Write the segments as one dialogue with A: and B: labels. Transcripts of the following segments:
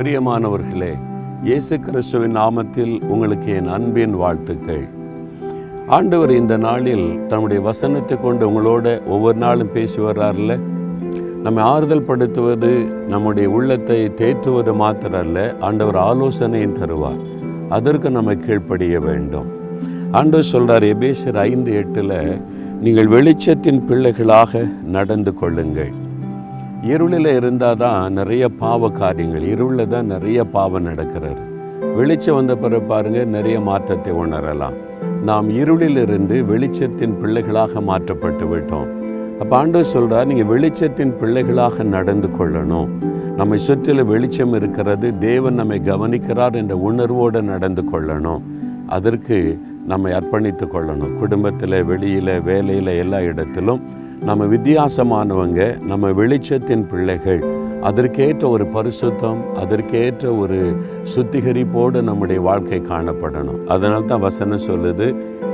A: பிரியமானவர்களே இயேசு கிறிஸ்துவின் நாமத்தில் உங்களுக்கு என் அன்பின் வாழ்த்துக்கள். ஆண்டவர் இந்த நாளில் தன்னுடைய வசனத்தை கொண்டு உங்களோட ஒவ்வொரு நாளும் பேசி வர்றார்ல? நம்மை ஆறுதல் படுத்துவது நம்முடைய உள்ளத்தை தேற்றுவது மாத்திரம் அல்ல ஆண்டவர் ஆலோசனையும் தருவார். அதற்கு நம்ம கீழ்ப்படிய வேண்டும். ஆண்டவர் சொல்றார் எபேசர் ஐந்து எட்டில் நீங்கள் வெளிச்சத்தின் பிள்ளைகளாக நடந்து கொள்ளுங்கள். இருளில் இருந்தால் தான் நிறைய பாவ காரியங்கள் இருளில் தான் நிறைய பாவம் நடக்கிறது. வெளிச்சம் வந்த பிறகு பாருங்கள் நிறைய மாற்றத்தை உணரலாம். நாம் இருளிலிருந்து வெளிச்சத்தின் பிள்ளைகளாக மாற்றப்பட்டு விட்டோம். அப்போ ஆண்டவர் சொல்கிறார் நீங்கள் வெளிச்சத்தின் பிள்ளைகளாக நடந்து கொள்ளணும். நம்மை சுற்றில வெளிச்சம் இருக்கிறது தேவன் நம்மை கவனிக்கிறார் என்ற உணர்வோடு நடந்து கொள்ளணும். அதற்கு நம்மை அர்ப்பணித்து கொள்ளணும். குடும்பத்தில் வெளியில் வேலையில் எல்லா இடத்திலும் நம்ம வித்தியாசமானவங்க நம்ம வெளிச்சத்தின் பிள்ளைகள். அதற்கேற்ற ஒரு பரிசுத்தம் அதற்கேற்ற ஒரு சுத்திகரிப்போடு நம்முடைய வாழ்க்கை காணப்படணும். அதனால தான் வசனம் சொல்லுது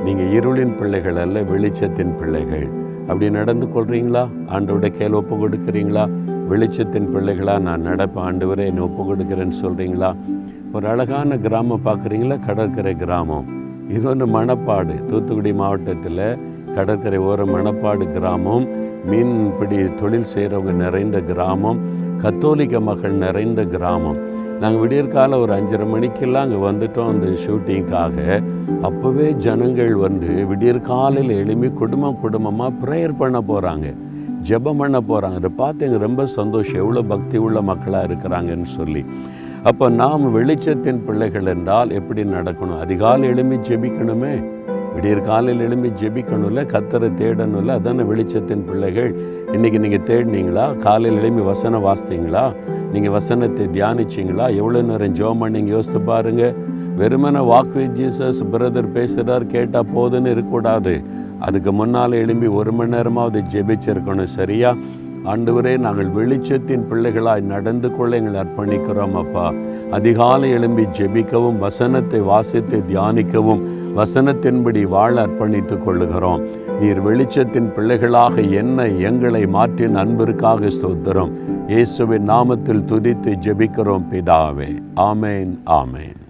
A: நீங்கள் இருளின் பிள்ளைகள் அல்ல வெளிச்சத்தின் பிள்ளைகள். அப்படி நடந்து கொள்கிறீங்களா ஆண்டோட கேள் ஒப்பு கொடுக்குறீங்களா? வெளிச்சத்தின் பிள்ளைகளாக நான் நடப்பேன் வரை என்னை ஒப்பு கொடுக்குறேன்னு சொல்கிறீங்களா ஒரு அழகான கிராமம் பார்க்குறீங்களா கடற்கரை கிராமம். இது வந்து மணப்பாடு. தூத்துக்குடி மாவட்டத்தில் கடற்கரை ஓரம் மணப்பாடு கிராமம் மீன்பிடி தொழில் செய்கிறவங்க நிறைந்த கிராமம் கத்தோலிக்க மக்கள் நிறைந்த கிராமம். நாங்கள் விடியற்கால ஒரு அஞ்சரை மணிக்கெல்லாம் அங்கே வந்துட்டோம் அந்த ஷூட்டிங்க்காக அப்போவே ஜனங்கள் வந்து விடியற்காலையில் எழுப்பி குடும்பம் குடும்பமாக ப்ரேயர் பண்ண போகிறாங்க ஜெபம் பண்ண போகிறாங்க அதை பார்த்து எங்களுக்கு ரொம்ப சந்தோஷம். எவ்வளோ பக்தி உள்ள மக்களாக இருக்கிறாங்கன்னு சொல்லி. அப்போ நாம் வெளிச்சத்தின் பிள்ளைகள் என்றால் எப்படி நடக்கணும்? அதிகாலை எளிமை ஜெபிக்கணுமே? விடியற் காலையில் எழும்பி ஜெபிக்கணும்ல கத்தரை தேடணும்ல அதானே வெளிச்சத்தின் பிள்ளைகள். இன்றைக்கி நீங்கள் தேடினீங்களா? காலையில் எழும்பி வசனம் வாசித்தீங்களா? நீங்கள் வசனத்தை தியானிச்சிங்களா? எவ்வளோ நேரம் ஜோம் பண்ணிங்க யோசித்து பாருங்கள் வெறுமன வாக் வித் ஜீசஸ் பிரதர் பேசுகிறார் கேட்டால் போதுன்னு இருக்கக்கூடாது. அதுக்கு முன்னால் எழும்பி ஒரு மணி நேரமாவது ஜெபிச்சிருக்கணும் சரியா? ஆண்டவரே நாங்கள் வெளிச்சத்தின் பிள்ளைகளாய் நடந்து கொள்ள எங்களை அர்ப்பணிக்கிறோம் அப்பா. அதிகாலை எழும்பி ஜெபிக்கவும் வசனத்தை வாசித்து தியானிக்கவும். வசனத்தின்படி வாழ அர்ப்பணித்துக் கொள்ளுகிறோம். நீர் வெளிச்சத்தின் பிள்ளைகளாக என்ன எங்களை மாற்றின் அன்பிற்காக ஸ்தோத்திரம். இயேசுவின் நாமத்தில் துதித்து ஜெபிக்கிறோம் பிதாவே. ஆமேன் ஆமேன்.